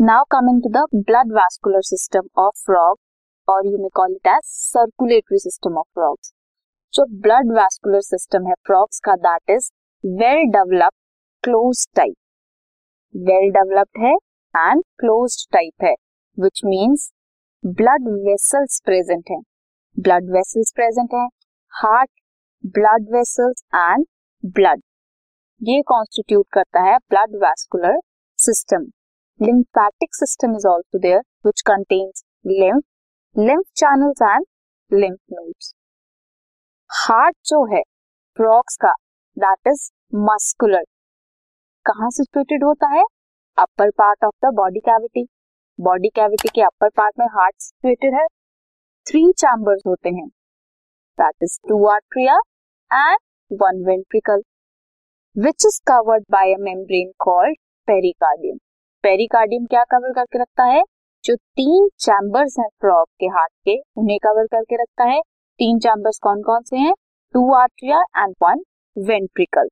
Now coming to the blood vascular system of frog और you may call it as circulatory system of frogs जो blood vascular system है frogs का that is well developed close type well developed है and close type है which means blood vessels present है. Blood vessels present है heart blood vessels and blood ये constitute करता है blood vascular system lymphatic system is also there, which contains lymph lymph channels and lymph nodes. Heart जो है frogs का that is muscular कहाँ situated होता है? Upper part of the body cavity body cavity के upper part में heart situated है. Three chambers होते हैं. That is two atria and one ventricle which is covered by a membrane called pericardium pericardium क्या cover करके रखता है? जो तीन चैम्बर्स हैं फ्रॉग के हार्ट के, उन्हें कवर करके रखता है। तीन चैम्बर्स कौन कौन से हैं? Two atria and one ventricle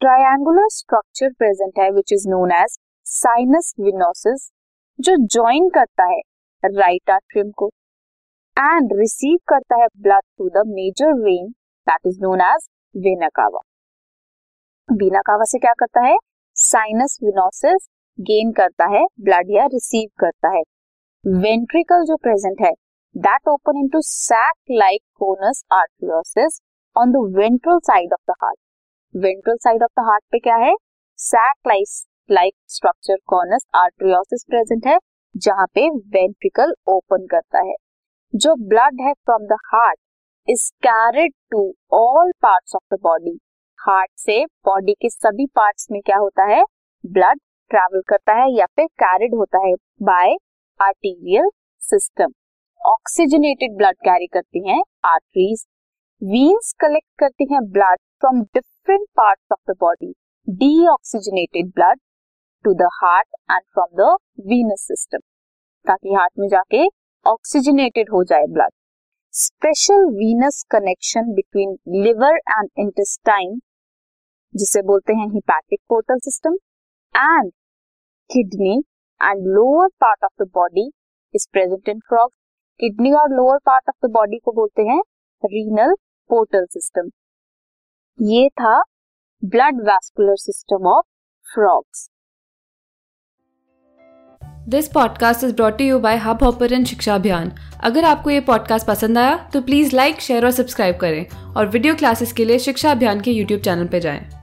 triangular structure present है which is known as sinus venosus जो ज्वाइन करता है राइट आर्ट्रियम को एंड रिसीव करता है blood through the major vein that is known as vena cava vena cava से क्या करता है? साइनस विनोसिस गेन करता है ब्लड या रिसीव करता है। वेंट्रिकल जो प्रेजेंट है that open into sac like conus arteriosus on the ventral side of the heart ventral side of the heart पे क्या है? Sac like structure conus arteriosus present है, जहाँ पे वेंट्रिकल ओपन करता है। जो ब्लड है from the heart is carried to all parts of the body heart से बॉडी के सभी पार्ट्स में क्या होता है? ब्लड ट्रैवल करता है या फिर कैरिड होता है by arterial system oxygenated blood carry करती हैं आर्टरीज वीन्स कलेक्ट करती हैं blood from different parts of the body deoxygenated blood to the heart and from the venous system ताकि हार्ट में जाके ऑक्सीजनेटेड हो जाए blood special venous connection between liver and intestine जिसे बोलते हैं hepatic portal system and kidney and lower part of the body is present in frog kidney और lower part of the body को बोलते हैं रीनल पोर्टल सिस्टम ये था blood vascular system of frogs this podcast is brought you by Hubhopper Shiksha Abhiyan अगर आपको ये podcast पसंद आया तो प्लीज़ लाइक शेयर और सब्सक्राइब करें और वीडियो क्लासेस के लिए शिक्षा अभियान के यूट्यूब चैनल पर जाएँ।